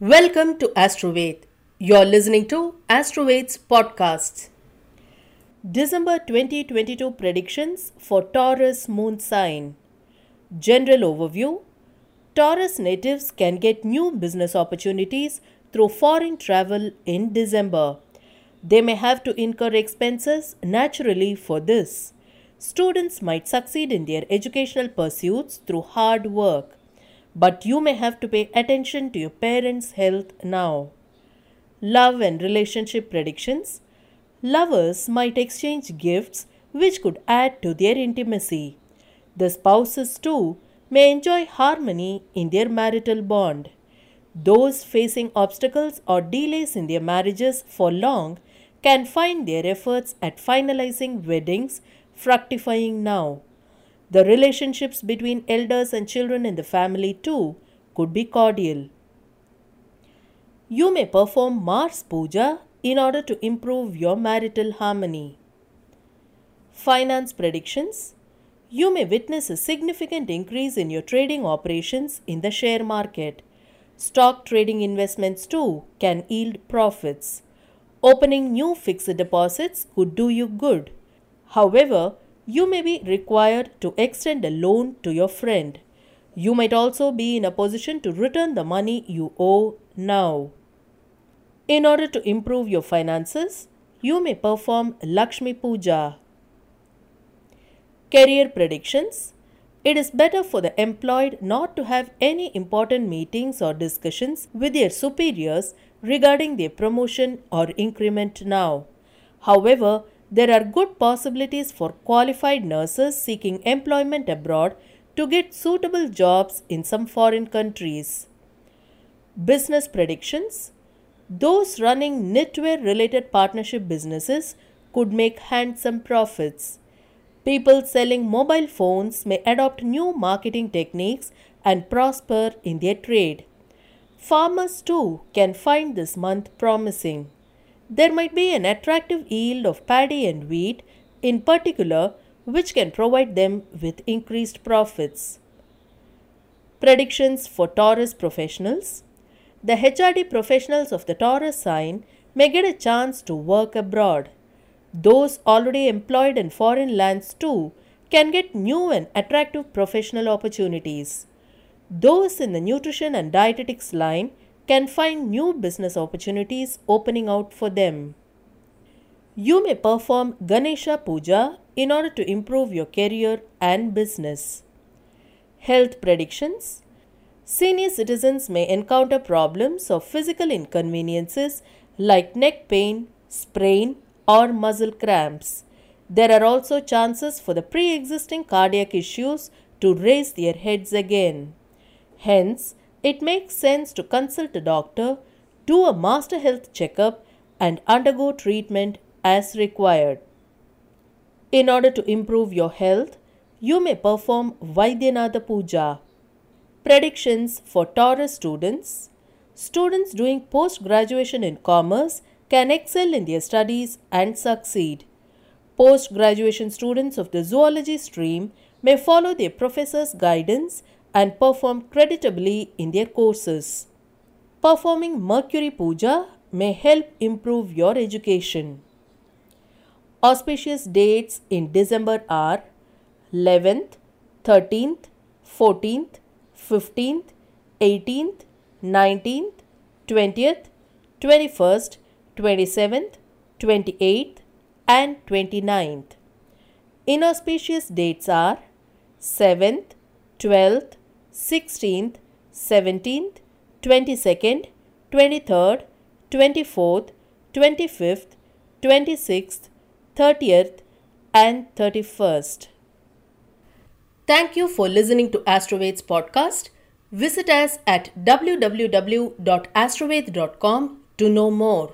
Welcome to Astroved. You're listening to Astroved's podcasts. December 2022 predictions for Taurus moon sign. General overview Taurus natives can get new business opportunities through foreign travel in December. They may have to incur expenses naturally for this. Students might succeed in their educational pursuits through hard work but you may have to pay attention to your parents' health now. Love and relationship predictions Lovers might exchange gifts which could add to their intimacy. The spouses, too, may enjoy harmony in their marital bond. Those facing obstacles or delays in their marriages for long can find their efforts at finalizing weddings fructifying now. The relationships between elders and children in the family too could be cordial. You may perform Mars Puja in order to improve your marital harmony. Finance predictions You may witness a significant increase in your trading operations in the share market. Stock trading investments too can yield profits. Opening new fixed deposits could do you good. However, you may be required to extend a loan to your friend. You might also be in a position to return the money you owe now. In order to improve your finances, you may perform Lakshmi Puja. Career predictions It is better for the employed not to have any important meetings or discussions with their superiors regarding their promotion or increment now. However, there are good possibilities for qualified nurses seeking employment abroad to get suitable jobs in some foreign countries. Business predictions Those running knitwear related partnership businesses could make handsome profits. People selling mobile phones may adopt new marketing techniques and prosper in their trade. Farmers too can find this month promising. There might be an attractive yield of paddy and wheat, in particular, which can provide them with increased profits. Predictions for Taurus professionals The HRD professionals of the Taurus sign may get a chance to work abroad. Those already employed in foreign lands too can get new and attractive professional opportunities. Those in the nutrition and dietetics line can find new business opportunities opening out for them. You may perform Ganesha Puja in order to improve your career and business. Health predictions Senior citizens may encounter problems of physical inconveniences like neck pain, sprain, or muscle cramps. There are also chances for the pre existing cardiac issues to raise their heads again. Hence, it makes sense to consult a doctor, do a master health checkup, and undergo treatment as required. In order to improve your health, you may perform Vaidyanatha Puja. Predictions for Taurus students Students doing post graduation in commerce can excel in their studies and succeed. Post graduation students of the zoology stream may follow their professor's guidance and perform creditably in their courses. Performing Mercury Puja may help improve your education. Auspicious dates in December are 11th, 13th, 14th, 15th, 18th, 19th, 20th, 21st, 27th, 28th, and 29th. Inauspicious dates are 7th, 12th, 16th, 17th, 22nd, 23rd, 24th, 25th, 26th, 30th, and 31st. Thank you for listening to Astroved's podcast. Visit us at www.astroved.com to know more.